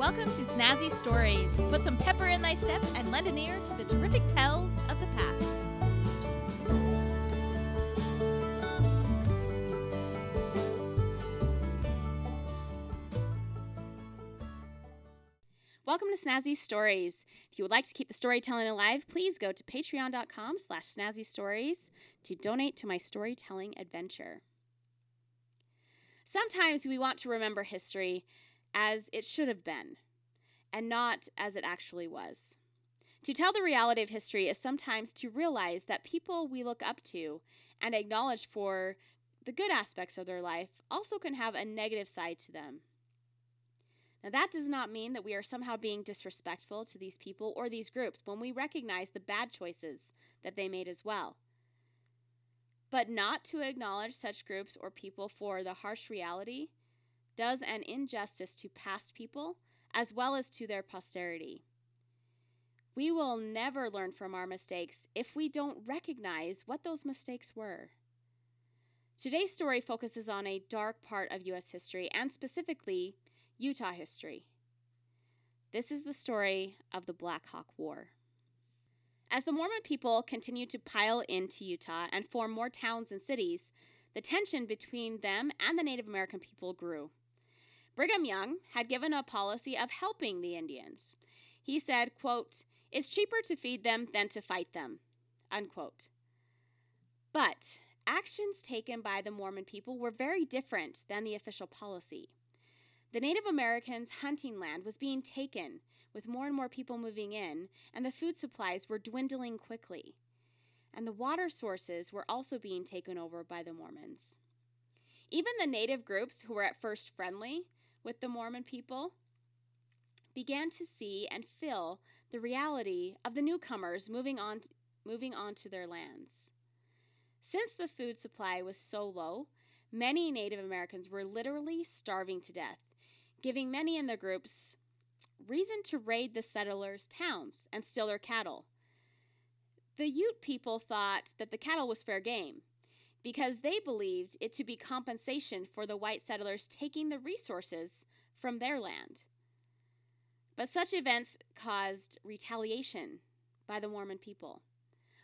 Welcome to Snazzy Stories. Put some pepper in thy step and lend an ear to the terrific tales of the past. Welcome to Snazzy Stories. If you would like to keep the storytelling alive, please go to patreon.com slash snazzy stories to donate to my storytelling adventure. Sometimes we want to remember history as it should have been and not as it actually was. To tell the reality of history is sometimes to realize that people we look up to and acknowledge for the good aspects of their life also can have a negative side to them. Now, that does not mean that we are somehow being disrespectful to these people or these groups when we recognize the bad choices that they made as well but not to acknowledge such groups or people for the harsh reality does an injustice to past people as well as to their posterity. We will never learn from our mistakes if we don't recognize what those mistakes were. Today's story focuses on a dark part of U.S. history and specifically Utah history. This is the story of the Black Hawk War. As the Mormon people continued to pile into Utah and form more towns and cities, the tension between them and the Native American people grew. Brigham Young had given a policy of helping the Indians. He said, quote, It's cheaper to feed them than to fight them, unquote. But actions taken by the Mormon people were very different than the official policy. The Native Americans' hunting land was being taken with more and more people moving in, and the food supplies were dwindling quickly. And the water sources were also being taken over by the Mormons. Even the native groups who were at first friendly with the Mormon people began to see and feel the reality of the newcomers moving on, moving on to their lands. Since the food supply was so low, many Native Americans were literally starving to death, giving many in the groups reason to raid the settlers' towns and steal their cattle. The Ute people thought that the cattle was fair game because they believed it to be compensation for the white settlers taking the resources from their land. But such events caused retaliation by the Mormon people.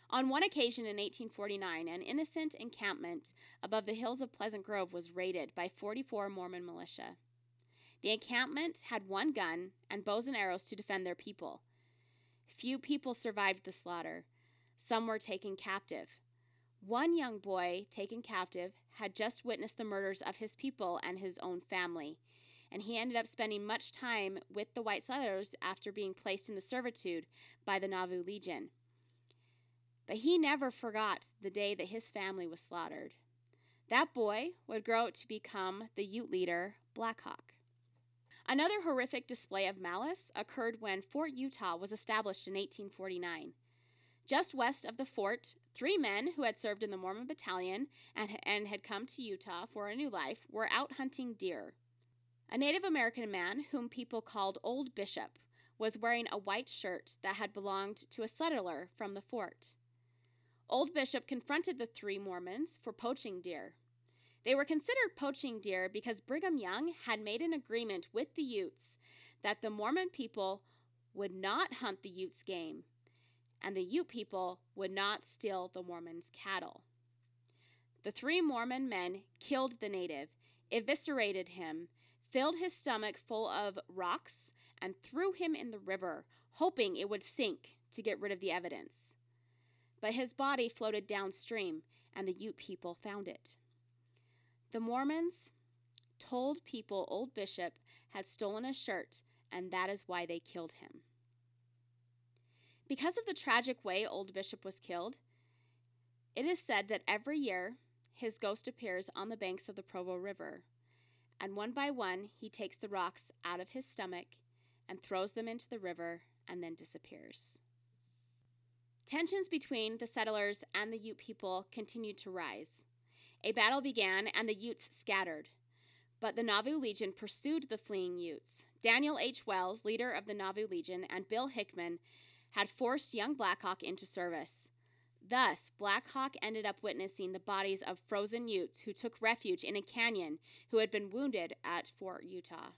On one occasion in 1849, an innocent encampment above the hills of Pleasant Grove was raided by 44 Mormon militia. The encampment had one gun and bows and arrows to defend their people. Few people survived the slaughter. Some were taken captive. One young boy taken captive had just witnessed the murders of his people and his own family, and he ended up spending much time with the white settlers after being placed into servitude by the Nauvoo Legion. But he never forgot the day that his family was slaughtered. That boy would grow to become the Ute leader, Blackhawk. Another horrific display of malice occurred when Fort Utah was established in 1849. Just west of the fort, three men who had served in the Mormon battalion and, and had come to Utah for a new life were out hunting deer. A Native American man, whom people called Old Bishop, was wearing a white shirt that had belonged to a settler from the fort. Old Bishop confronted the three Mormons for poaching deer. They were considered poaching deer because Brigham Young had made an agreement with the Utes that the Mormon people would not hunt the Utes' game, and the Ute people would not steal the Mormons' cattle. The three Mormon men killed the native, eviscerated him, filled his stomach full of rocks, and threw him in the river, hoping it would sink to get rid of the evidence. But his body floated downstream, and the Ute people found it. The Mormons told people Old Bishop had stolen a shirt, and that is why they killed him. Because of the tragic way Old Bishop was killed, it is said that every year his ghost appears on the banks of the Provo River, and one by one he takes the rocks out of his stomach and throws them into the river and then disappears. Tensions between the settlers and the Ute people continued to rise. A battle began, and the Utes scattered. But the Nauvoo Legion pursued the fleeing Utes. Daniel H. Wells, leader of the Nauvoo Legion, and Bill Hickman had forced young Blackhawk into service. Thus, Blackhawk ended up witnessing the bodies of frozen Utes who took refuge in a canyon who had been wounded at Fort Utah.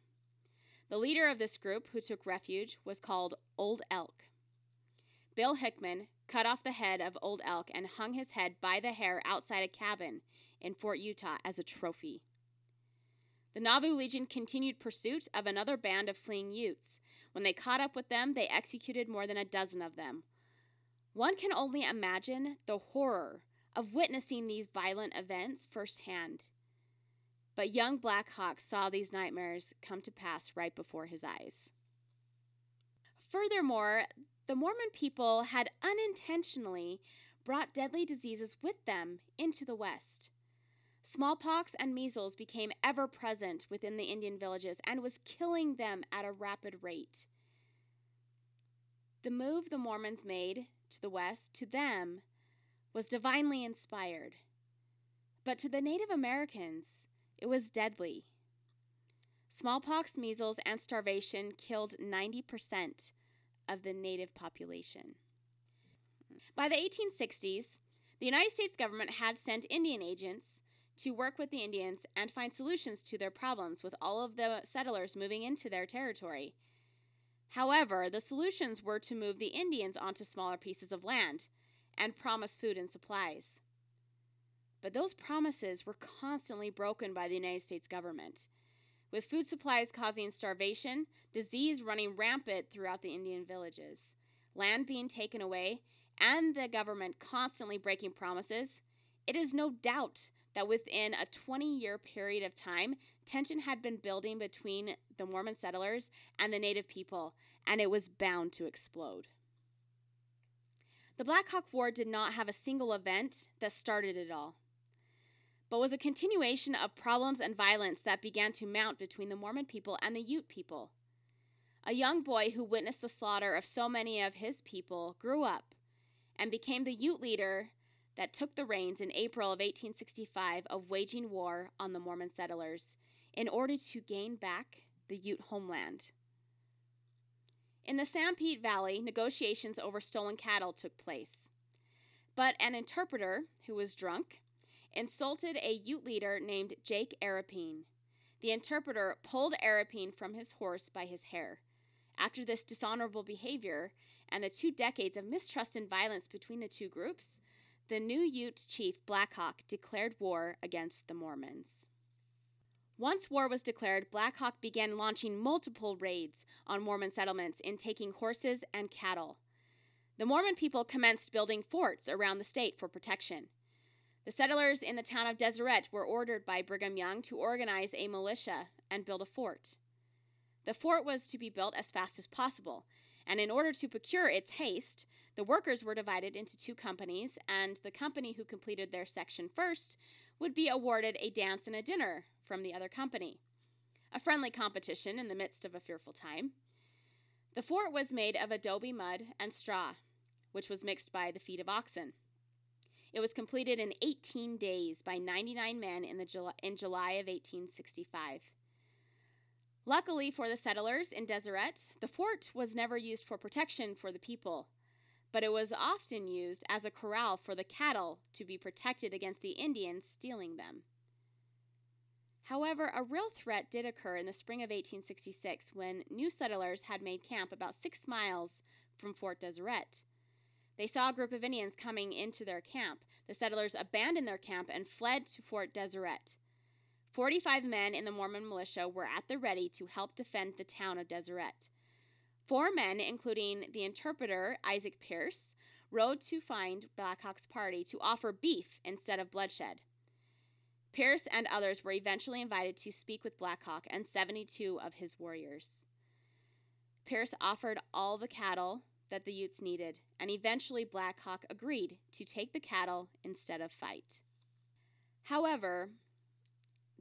The leader of this group who took refuge was called Old Elk. Bill Hickman cut off the head of Old Elk and hung his head by the hair outside a cabin in Fort Utah as a trophy. The Nauvoo Legion continued pursuit of another band of fleeing Utes. When they caught up with them, they executed more than a dozen of them. One can only imagine the horror of witnessing these violent events firsthand. But young Black Hawk saw these nightmares come to pass right before his eyes. Furthermore, the Mormon people had unintentionally brought deadly diseases with them into the West. Smallpox and measles became ever present within the Indian villages and was killing them at a rapid rate. The move the Mormons made to the West, to them, was divinely inspired. But to the Native Americans, it was deadly. Smallpox, measles, and starvation killed 90% of the native population. By the 1860s, the United States government had sent Indian agents to work with the Indians and find solutions to their problems with all of the settlers moving into their territory. However, the solutions were to move the Indians onto smaller pieces of land and promise food and supplies. But those promises were constantly broken by the United States government, with food supplies causing starvation, disease running rampant throughout the Indian villages, land being taken away, and the government constantly breaking promises. It is no doubt that within a 20 year period of time, tension had been building between the Mormon settlers and the native people, and it was bound to explode. The Black Hawk War did not have a single event that started it all, but was a continuation of problems and violence that began to mount between the Mormon people and the Ute people. A young boy who witnessed the slaughter of so many of his people grew up and became the Ute leader that took the reins in April of 1865 of waging war on the Mormon settlers in order to gain back the Ute homeland. In the Sanpete Valley, negotiations over stolen cattle took place. But an interpreter, who was drunk, insulted a Ute leader named Jake Arapeen. The interpreter pulled Arapeen from his horse by his hair. After this dishonorable behavior and the two decades of mistrust and violence between the two groups, the new Ute chief Blackhawk declared war against the Mormons. Once war was declared, Blackhawk began launching multiple raids on Mormon settlements in taking horses and cattle. The Mormon people commenced building forts around the state for protection. The settlers in the town of Deseret were ordered by Brigham Young to organize a militia and build a fort. The fort was to be built as fast as possible, and in order to procure its haste, the workers were divided into two companies, and the company who completed their section first would be awarded a dance and a dinner from the other company. A friendly competition in the midst of a fearful time. The fort was made of adobe mud and straw, which was mixed by the feet of oxen. It was completed in 18 days by 99 men in, the in July of 1865. Luckily for the settlers in Deseret, the fort was never used for protection for the people, but it was often used as a corral for the cattle to be protected against the Indians stealing them. However, a real threat did occur in the spring of 1866 when new settlers had made camp about six miles from Fort Deseret. They saw a group of Indians coming into their camp. The settlers abandoned their camp and fled to Fort Deseret. 45 men in the Mormon militia were at the ready to help defend the town of Deseret. Four men, including the interpreter Isaac Pierce, rode to find Blackhawk's party to offer beef instead of bloodshed. Pierce and others were eventually invited to speak with Blackhawk and 72 of his warriors. Pierce offered all the cattle that the Utes needed, and eventually Blackhawk agreed to take the cattle instead of fight. However,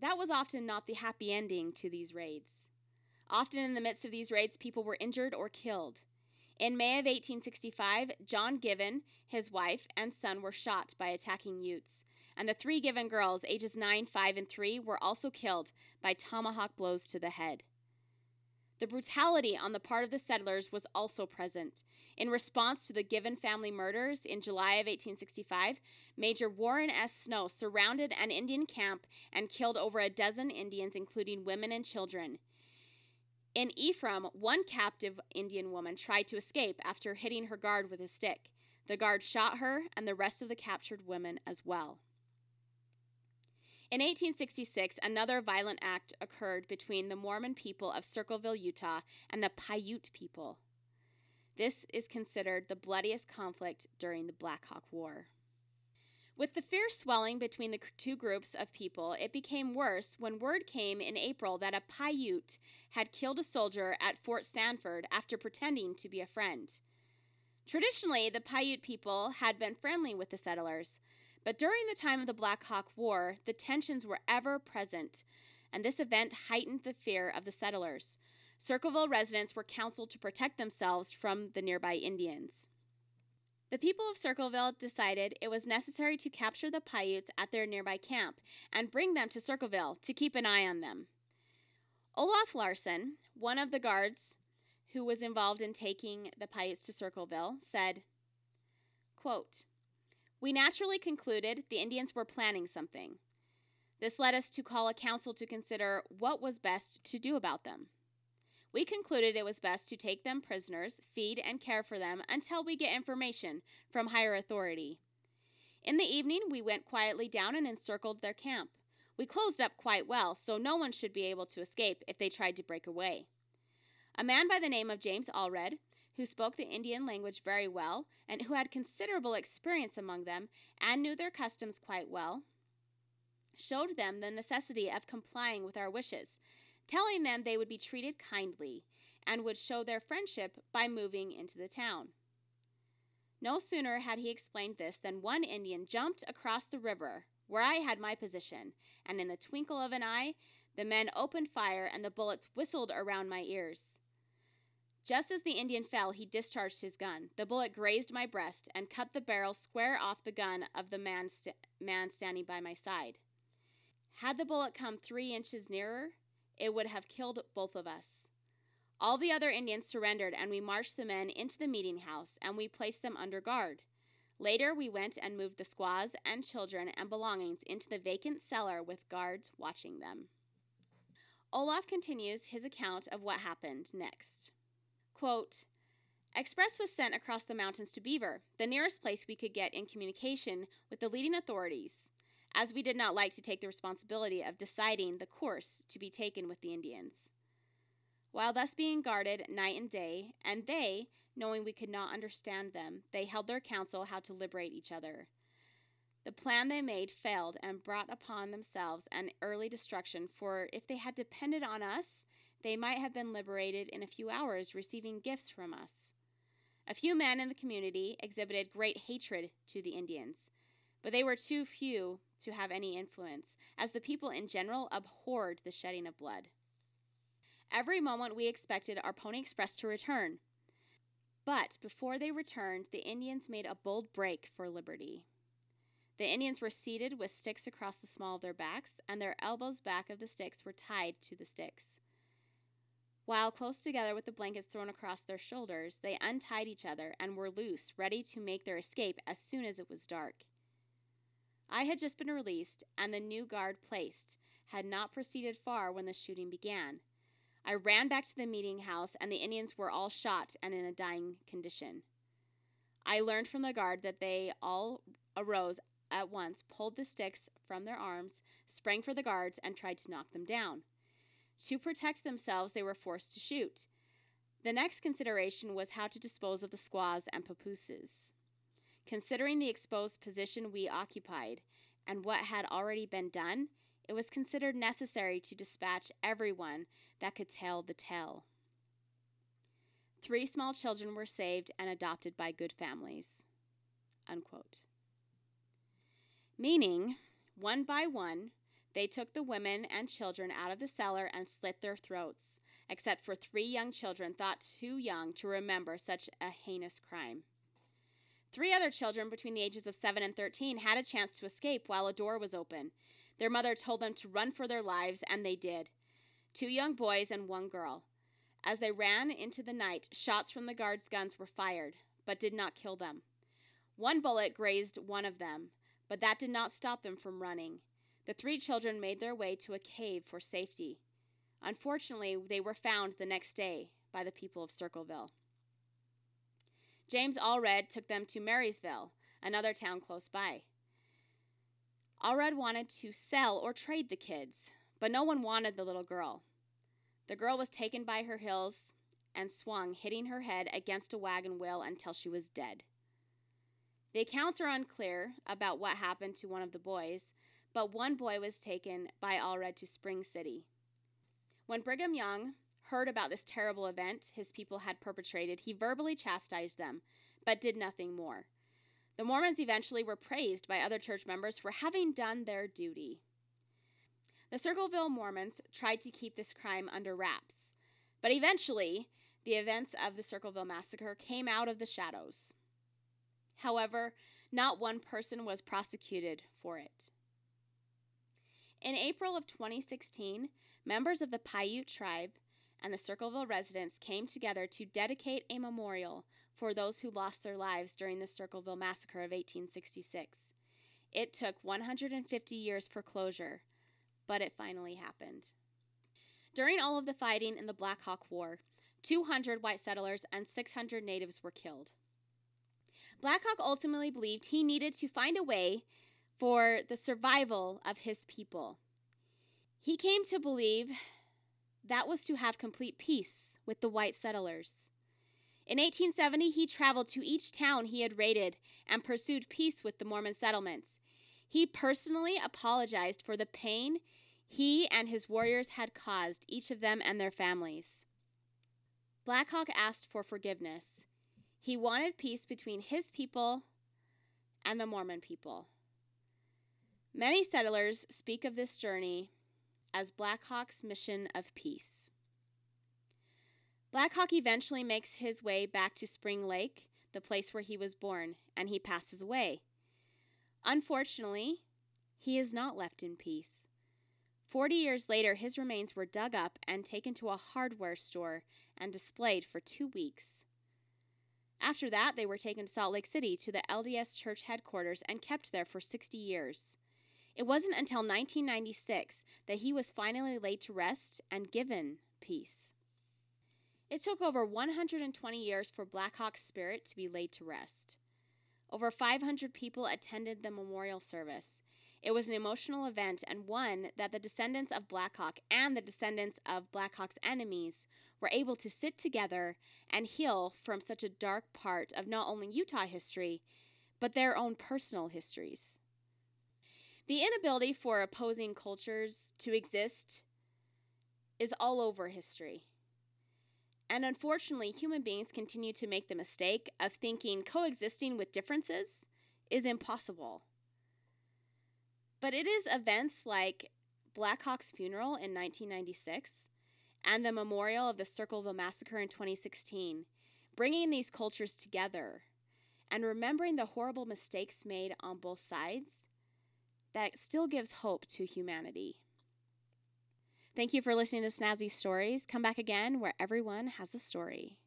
that was often not the happy ending to these raids. Often in the midst of these raids, people were injured or killed. In May of 1865, John Given, his wife, and son were shot by attacking Utes, and the three Given girls, ages 9, 5, and 3, were also killed by tomahawk blows to the head. The brutality on the part of the settlers was also present. In response to the Given family murders in July of 1865, Major Warren S. Snow surrounded an Indian camp and killed over a dozen Indians, including women and children. In Ephraim, one captive Indian woman tried to escape after hitting her guard with a stick. The guard shot her and the rest of the captured women as well. In 1866, another violent act occurred between the Mormon people of Circleville, Utah, and the Paiute people. This is considered the bloodiest conflict during the Black Hawk War. With the fierce swelling between the two groups of people, it became worse when word came in April that a Paiute had killed a soldier at Fort Sanford after pretending to be a friend. Traditionally, the Paiute people had been friendly with the settlers, but during the time of the Black Hawk War, the tensions were ever present, and this event heightened the fear of the settlers. Circleville residents were counseled to protect themselves from the nearby Indians. The people of Circleville decided it was necessary to capture the Paiutes at their nearby camp and bring them to Circleville to keep an eye on them. Olaf Larson, one of the guards who was involved in taking the Paiutes to Circleville, said, quote, we naturally concluded the Indians were planning something. This led us to call a council to consider what was best to do about them. We concluded it was best to take them prisoners, feed and care for them until we get information from higher authority. In the evening, we went quietly down and encircled their camp. We closed up quite well, so no one should be able to escape if they tried to break away. A man by the name of James Allred, who spoke the Indian language very well and who had considerable experience among them and knew their customs quite well, showed them the necessity of complying with our wishes, telling them they would be treated kindly and would show their friendship by moving into the town. No sooner had he explained this than one Indian jumped across the river where I had my position, and in the twinkle of an eye, the men opened fire and the bullets whistled around my ears. Just as the Indian fell, he discharged his gun. The bullet grazed my breast and cut the barrel square off the gun of the man, st- man standing by my side. Had the bullet come three inches nearer, it would have killed both of us. All the other Indians surrendered, and we marched the men into the meeting house and we placed them under guard. Later, we went and moved the squaws and children and belongings into the vacant cellar with guards watching them. Olaf continues his account of what happened next. Quote, Express was sent across the mountains to Beaver, the nearest place we could get in communication with the leading authorities, as we did not like to take the responsibility of deciding the course to be taken with the Indians. While thus being guarded night and day, and they, knowing we could not understand them, they held their council how to liberate each other. The plan they made failed and brought upon themselves an early destruction, for if they had depended on us, they might have been liberated in a few hours, receiving gifts from us. A few men in the community exhibited great hatred to the Indians, but they were too few to have any influence, as the people in general abhorred the shedding of blood. Every moment we expected our Pony Express to return. But before they returned, the Indians made a bold break for liberty. The Indians were seated with sticks across the small of their backs, and their elbows back of the sticks were tied to the sticks. While close together with the blankets thrown across their shoulders, they untied each other and were loose, ready to make their escape as soon as it was dark. I had just been released, and the new guard placed had not proceeded far when the shooting began. I ran back to the meeting house, and the Indians were all shot and in a dying condition. I learned from the guard that they all arose at once, pulled the sticks from their arms, sprang for the guards, and tried to knock them down. To protect themselves, they were forced to shoot. The next consideration was how to dispose of the squaws and papooses. Considering the exposed position we occupied and what had already been done, it was considered necessary to dispatch everyone that could tell the tale. Three small children were saved and adopted by good families. Unquote. Meaning, one by one, they took the women and children out of the cellar and slit their throats, except for three young children thought too young to remember such a heinous crime. Three other children between the ages of 7 and 13 had a chance to escape while a door was open. Their mother told them to run for their lives, and they did. Two young boys and one girl. As they ran into the night, shots from the guards' guns were fired, but did not kill them. One bullet grazed one of them, but that did not stop them from running. The three children made their way to a cave for safety. Unfortunately, they were found the next day by the people of Circleville. James Allred took them to Marysville, another town close by. Allred wanted to sell or trade the kids, but no one wanted the little girl. The girl was taken by her heels and swung, hitting her head against a wagon wheel until she was dead. The accounts are unclear about what happened to one of the boys, but one boy was taken by Allred to Spring City. When Brigham Young heard about this terrible event his people had perpetrated, he verbally chastised them, but did nothing more. The Mormons eventually were praised by other church members for having done their duty. The Circleville Mormons tried to keep this crime under wraps, but eventually the events of the Circleville Massacre came out of the shadows. However, not one person was prosecuted for it. In April of 2016, members of the Paiute tribe and the Circleville residents came together to dedicate a memorial for those who lost their lives during the Circleville Massacre of 1866. It took 150 years for closure, but it finally happened. During all of the fighting in the Black Hawk War, 200 white settlers and 600 natives were killed. Black Hawk ultimately believed he needed to find a way for the survival of his people. He came to believe that was to have complete peace with the white settlers. In 1870, he traveled to each town he had raided and pursued peace with the Mormon settlements. He personally apologized for the pain he and his warriors had caused each of them and their families. Black Hawk asked for forgiveness. He wanted peace between his people and the Mormon people. Many settlers speak of this journey as Black Hawk's mission of peace. Black Hawk eventually makes his way back to Spring Lake, the place where he was born, and he passes away. Unfortunately, he is not left in peace. Forty years later, his remains were dug up and taken to a hardware store and displayed for two weeks. After that, they were taken to Salt Lake City to the LDS Church headquarters and kept there for 60 years. It wasn't until 1996 that he was finally laid to rest and given peace. It took over 120 years for Black Hawk's spirit to be laid to rest. Over 500 people attended the memorial service. It was an emotional event and one that the descendants of Black Hawk and the descendants of Black Hawk's enemies were able to sit together and heal from such a dark part of not only Utah history, but their own personal histories. The inability for opposing cultures to exist is all over history. And unfortunately, human beings continue to make the mistake of thinking coexisting with differences is impossible. But it is events like Black Hawk's funeral in 1996 and the memorial of the Circleville Massacre in 2016, bringing these cultures together and remembering the horrible mistakes made on both sides that still gives hope to humanity. Thank you for listening to Snazzy Stories. Come back again where everyone has a story.